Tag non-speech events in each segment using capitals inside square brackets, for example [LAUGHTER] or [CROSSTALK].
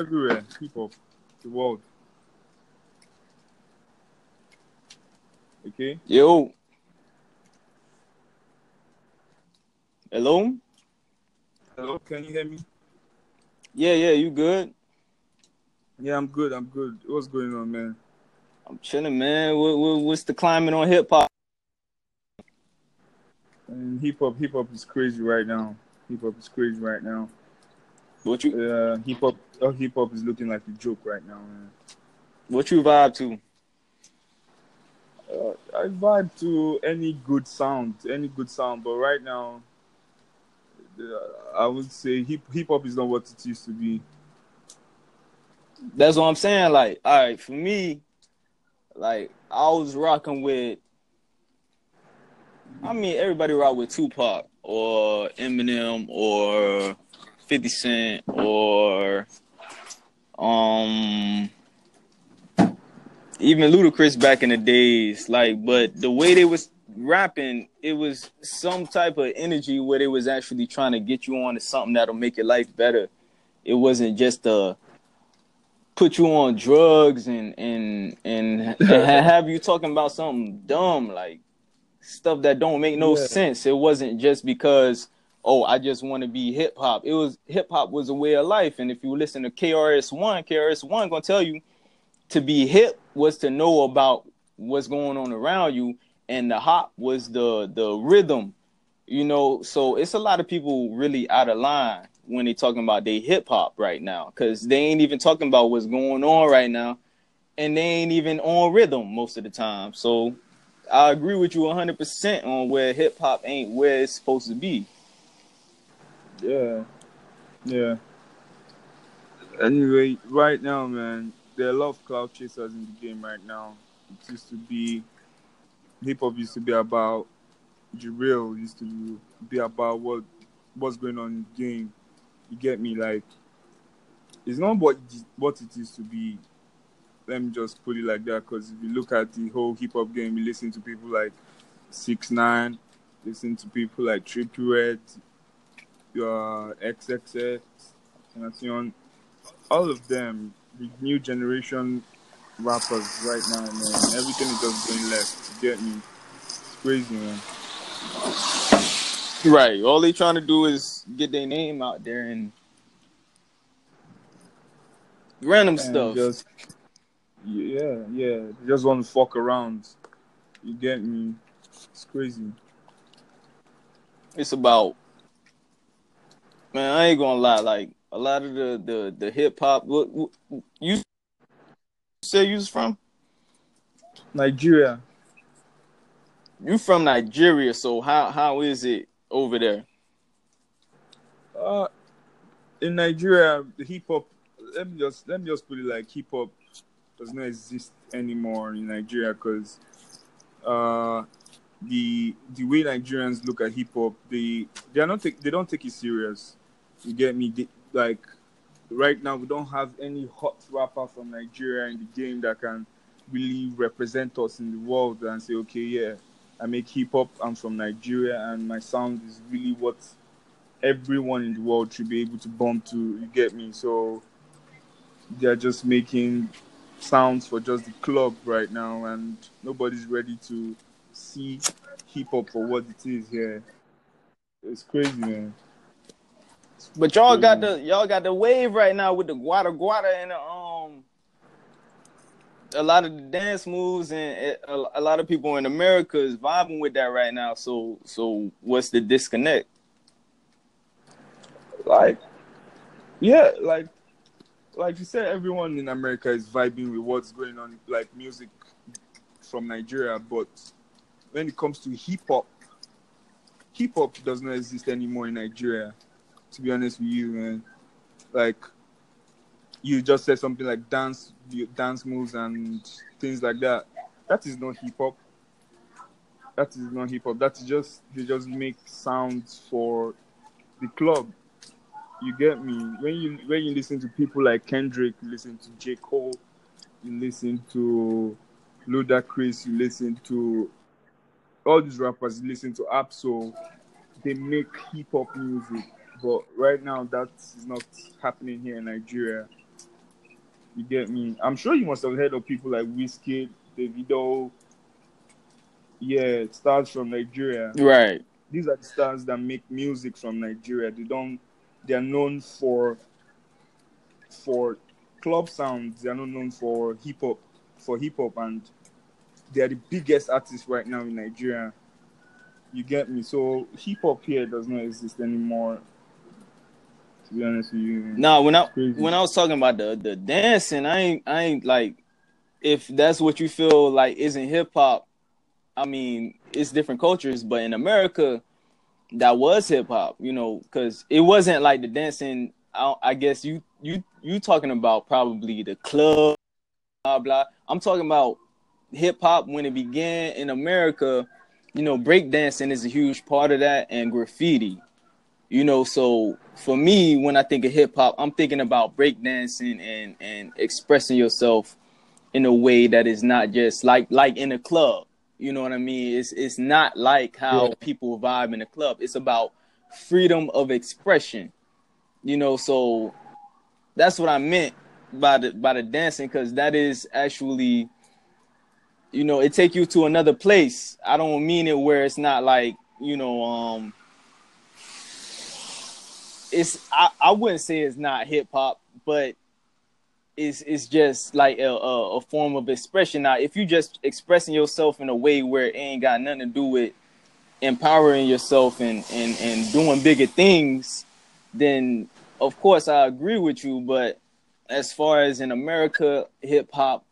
everywhere. people, the world. Okay. Yo. Hello? Hello, can you hear me? Yeah, yeah, you good? Yeah, I'm good. I'm good. What's going on, man? I'm chilling, man. What, what, what's the climate on hip hop? And hip hop, hip hop is crazy right now. Hip hop is crazy right now. What you Uh, hip hop, uh, hip hop is looking like a joke right now, man. what you vibe to? Uh, I vibe to any good sound, any good sound, but right now, uh, I would say hip hip hop is not what it used to be. That's what I'm saying. Like, all right, for me, like I was rocking with. I mean, everybody rock with Tupac or Eminem or Fifty Cent or um even Ludacris back in the days. Like, but the way they was rapping, it was some type of energy where they was actually trying to get you on to something that'll make your life better. It wasn't just a put you on drugs and and and, [LAUGHS] and have you talking about something dumb like stuff that don't make no Yeah. sense. It wasn't just because oh I just want to be hip hop. It was hip hop was a way of life, and if you listen to KRS One, KRS One gonna tell you to be hip was to know about what's going on around you, and the hop was the the rhythm. You know, so it's a lot of people really out of line when they talking about they hip hop right now, because they ain't even talking about what's going on right now, and they ain't even on rhythm most of the time. So I agree with you 100% on where hip hop ain't where it's supposed to be. Yeah, yeah. Anyway, right now, man, there are a lot of cloud chasers in the game right now. It used to be hip hop used to be about the real, used to be about what what's going on in the game. You get me? Like, it's not what what it used to be. Let me just put it like that, because if you look at the whole hip hop game, you listen to people like Six Nine, listen to people like Trippie Redd, Uh, your XXX, Tenacion, all of them, the new generation rappers right now, man. Everything is just going left. You get me? It's crazy, man. Right. All they trying to do is get their name out there and random And stuff. just yeah, yeah. They just want to fuck around. You get me? It's crazy. it's about man i ain't gonna lie like a lot of the the, the hip-hop what, what you say you was from Nigeria. you from nigeria so how how is it over there Uh, in Nigeria, the hip hop. Let me just let me just put it like hip hop does not exist anymore in Nigeria because uh, the the way Nigerians look at hip hop, they they are not take, they don't take it serious. You get me? Like right now, we don't have any hot rapper from Nigeria in the game that can really represent us in the world and say, okay, yeah, I make hip hop. I'm from Nigeria, and my sound is really what everyone in the world should be able to bump to. You get me? So they're just making sounds for just the club right now, and nobody's ready to see hip hop for what it is here. It's crazy, man. But y'all got the y'all got the wave right now with the gwara gwara and the, um a lot of the dance moves and it, a, a lot of people in america is vibing with that right now so so what's the disconnect Like, yeah, like, like you said, everyone in America is vibing with what's going on, like music from Nigeria. But when it comes to hip hop, hip hop does not exist anymore in Nigeria. To be honest with you, man, like you just said something like dance, dance moves and things like that. That is not hip hop. That is not hip hop. That is just they just make sounds for the club. You get me? When you when you listen to people like Kendrick, you listen to J. Cole, you listen to Ludacris, you listen to all these rappers, you listen to Absol, they make hip hop music. But right now that is not happening here in Nigeria. You get me? I'm sure you must have heard of people like Wizkid, Davido. Yeah, stars from Nigeria. Right. These are the stars that make music from Nigeria. They don't. They are known for for club sounds. They are not known for hip hop. For hip hop, and they are the biggest artists right now in Nigeria. You get me? So hip hop here does not exist anymore. To be honest with you. No, when I when I was talking about the the dancing, I ain't I ain't like if that's what you feel like isn't hip hop. I mean, it's different cultures, but in America, that was hip hop. You know, because it wasn't like the dancing. I, I guess you you you talking about probably the club, blah blah. I'm talking about hip hop when it began in America. You know, breakdancing is a huge part of that, and graffiti. You know, so for me, when I think of hip hop, I'm thinking about breakdancing and and expressing yourself in a way that is not just like like in a club. You know what I mean? It's it's not like how Yeah. people vibe in a club. It's about freedom of expression. You know, so that's what I meant by the by the dancing because that is actually you know it take you to another place i don't mean it where it's not like you know um it's i, I wouldn't say it's not hip-hop but it's it's just like a, a, a form of expression. Now if you just expressing yourself in a way where it ain't got nothing to do with empowering yourself and and and doing bigger things then of course i agree with you. But as far as in america hip-hop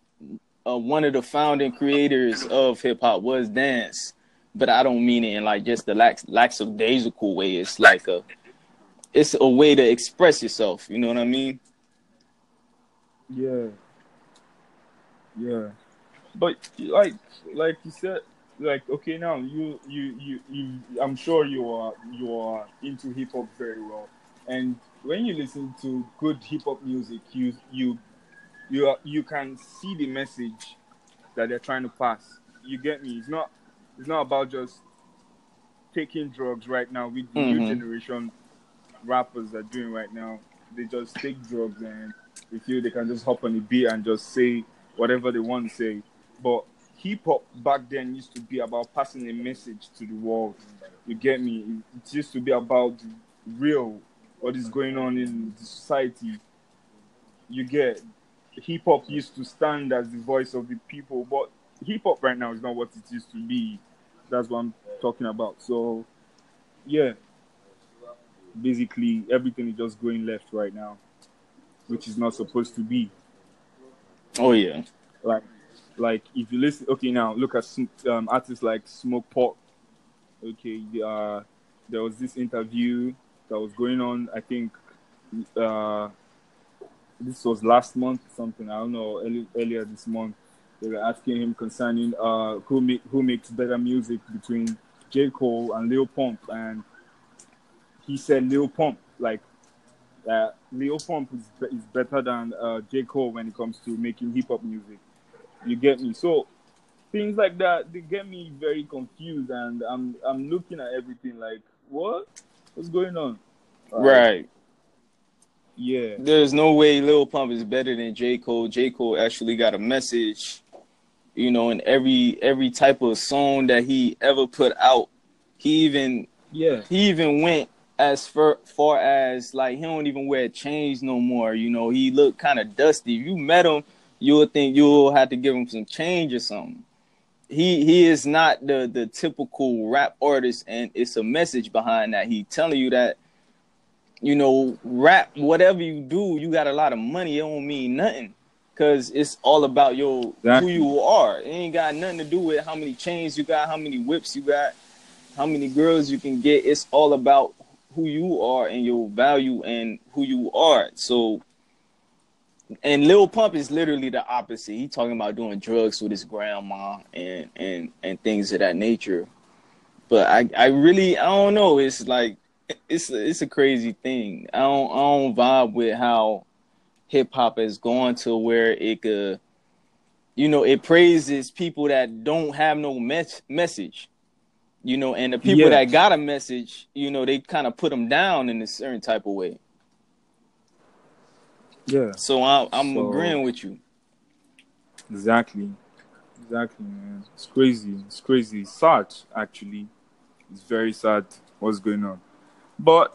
uh, one of the founding creators of hip hop was dance, but I don't mean it in like just the lax lackadaisical way. It's like a, it's a way to express yourself. You know what I mean? Yeah. Yeah. But like like you said, like okay now you you you, you I'm sure you are you are into hip hop very well. And when you listen to good hip hop music, you you you are, you can see the message that they're trying to pass. You get me? It's not it's not about just taking drugs right now with the new Mhm. generation rappers are doing right now. They just take drugs and they feel they can just hop on the beat and just say whatever they want to say. But hip hop back then used to be about passing a message to the world. You get me? It used to be about real, what is going on in the society. You get hip hop used to stand as the voice of the people, but hip hop right now is not what it used to be. That's what I'm talking about. So, yeah, basically everything is just going left right now, which is not supposed to be. Oh yeah, Like, like if you listen, okay, now look at some, um, artists like Smoke Pop. Okay, uh, there was this interview that was going on. I think uh, this was last month, or something. I don't know, early, earlier this month. They were asking him concerning uh, who make, who makes better music between J Cole and Lil Pump, and he said Lil Pump. Like that, Lil Pump is, is better than uh, J Cole when it comes to making hip hop music. You get me? So things like that they get me very confused, and I'm I'm looking at everything like what what's going on? Like, right. Yeah. There's no way Lil Pump is better than J Cole. J Cole actually got a message, you know, in every every type of song that he ever put out. He even Yeah. he even went as far, far as like he don't even wear chains no more. You know, he looked kind of dusty. If you met him, you would think you'll have to give him some change or something. He he is not the the typical rap artist, and it's a message behind that. He telling you that, you know, rap whatever you do, you got a lot of money. It don't mean nothing. Cause it's all about your Exactly. who you are. It ain't got nothing to do with how many chains you got, how many whips you got, how many girls you can get. It's all about who you are and your value and who you are. So, and Lil Pump is literally the opposite. He talking about doing drugs with his grandma and and and things of that nature. But I I really I don't know. It's like it's a, it's a crazy thing. I don't I don't vibe with how hip hop has gone to where it could, you know, it praises people that don't have no mes- message you know, and the people Yeah. that got a message, you know, they kind of put them down in a certain type of way. Yeah. So I'm I'm So- agreeing with you. Exactly. Exactly, man. It's crazy. It's crazy. It's sad, actually. It's very sad what's going on. But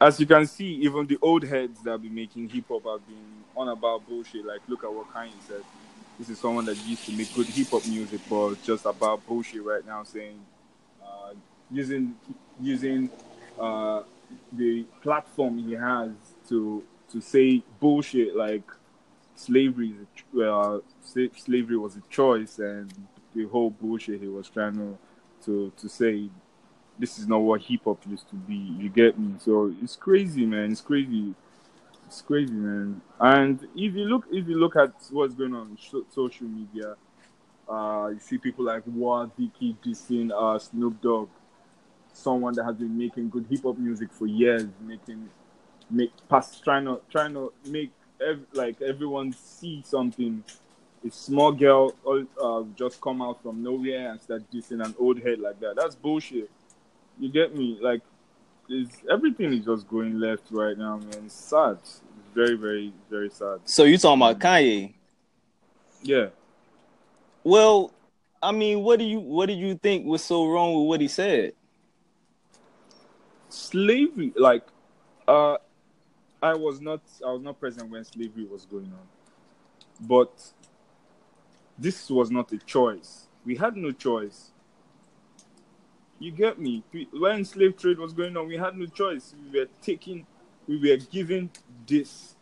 as you can see, even the old heads that be making hip hop have been on about bullshit. Like, look at what Kanye said. This is someone that used to make good hip hop music, but just about bullshit right now, saying uh, using using uh, the platform he has to to say bullshit like slavery is uh, slavery was a choice and the whole bullshit he was trying to to to say this is not what hip hop used to be. You get me? So it's crazy man. It's crazy it's crazy man and if you look if you look at what's going on on so- social media uh you see people like Woah Vicky dissing uh Snoop Dogg someone that has been making good hip hop music for years making make pass trying to trying to make ev- like everyone see something. A small girl uh, just come out from nowhere and start dissing an old head like that. That's bullshit. You get me? Like, is everything is just going left right now, man. It's sad. It's very, very, very sad. So you talking about Kanye? Yeah. Well, I mean, what do you what do you think was so wrong with what he said? slavery like uh i was not i was not present when slavery was going on but this was not a choice we had no choice you get me when slave trade was going on we had no choice we were taking we were given this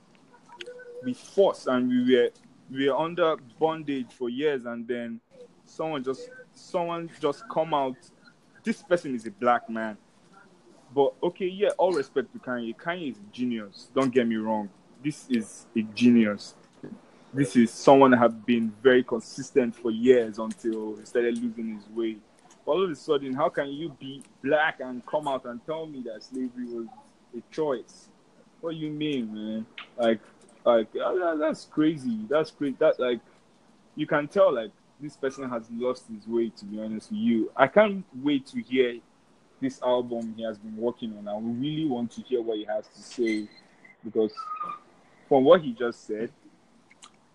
we forced and we were we were under bondage for years and then someone just someone just come out this person is a black man but okay, yeah, all respect to Kanye. Kanye is genius. Don't get me wrong. This is a genius. This is someone have been very consistent for years until he started losing his way. All of a sudden, how can you be black and come out and tell me that slavery was a choice? What do you mean, man? Like, like uh, that's crazy. That's crazy. That like, you can tell like this person has lost his way. To be honest with you, I can't wait to hear this album he has been working on. I really want to hear what he has to say because from what he just said,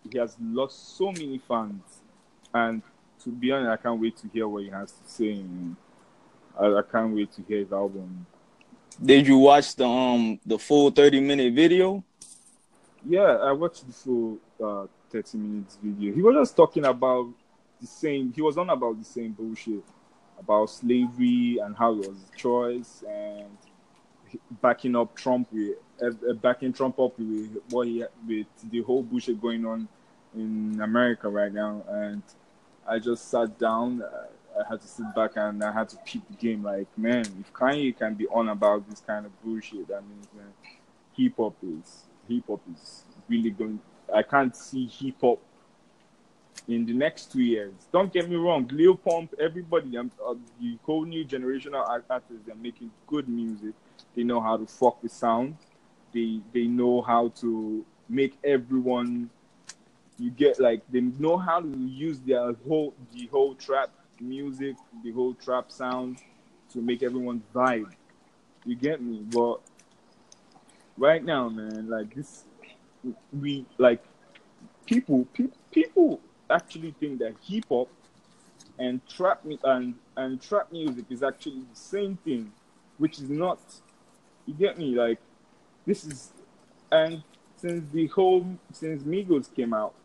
he has lost so many fans. And to be honest, I can't wait to hear what he has to say. I, I can't wait to hear his album. Did you watch the um the full thirty minute video? Yeah, I watched the full uh, 30 minutes video. He was just talking about the same, he was on about the same bullshit about slavery and how it was a choice and backing up Trump with uh, backing Trump up with what he with the whole bullshit going on in America right now. And I just sat down. I had to sit back and I had to peep the game. Like, man, if Kanye can be on about this kind of bullshit, that means man, hip hop is hip hop is really going. I can't see hip hop in the next two years. Don't get me wrong, Lil Pump, everybody, um, uh, the whole new generation of artists, they're making good music. They know how to fuck with sound. They they know how to make everyone. You get like they know how to use their whole the whole trap music, the whole trap sound to make everyone vibe. You get me? But right now, man, like this, we like people, pe- people actually think that hip hop and trap mu- and and trap music is actually the same thing, which is not. You get me? Like this is, and since the whole since Migos came out,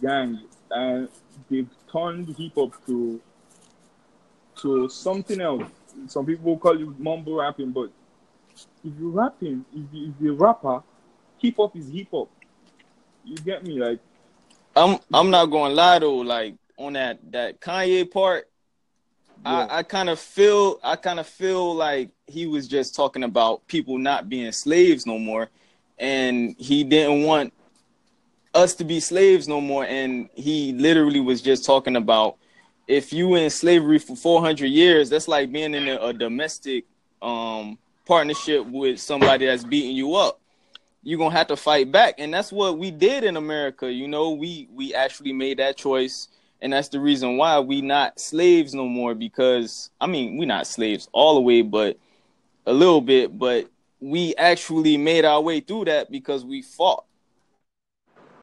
gang, and they've turned hip hop to to something else. Some people call it mumble rapping, but if you're rapping, if, you, if you're a rapper, hip hop is hip hop. You get me? Like I'm I'm not gonna lie though, like on that that Kanye part, Yeah. I, I kind of feel I kind of feel like he was just talking about people not being slaves no more, and he didn't want us to be slaves no more. And he literally was just talking about if you in slavery for 400 years, that's like being in a, a domestic um partnership with somebody that's beating you up you're gonna have to fight back and that's what we did in america you know we we actually made that choice and that's the reason why we not slaves no more because i mean we not slaves all the way but a little bit but we actually made our way through that because we fought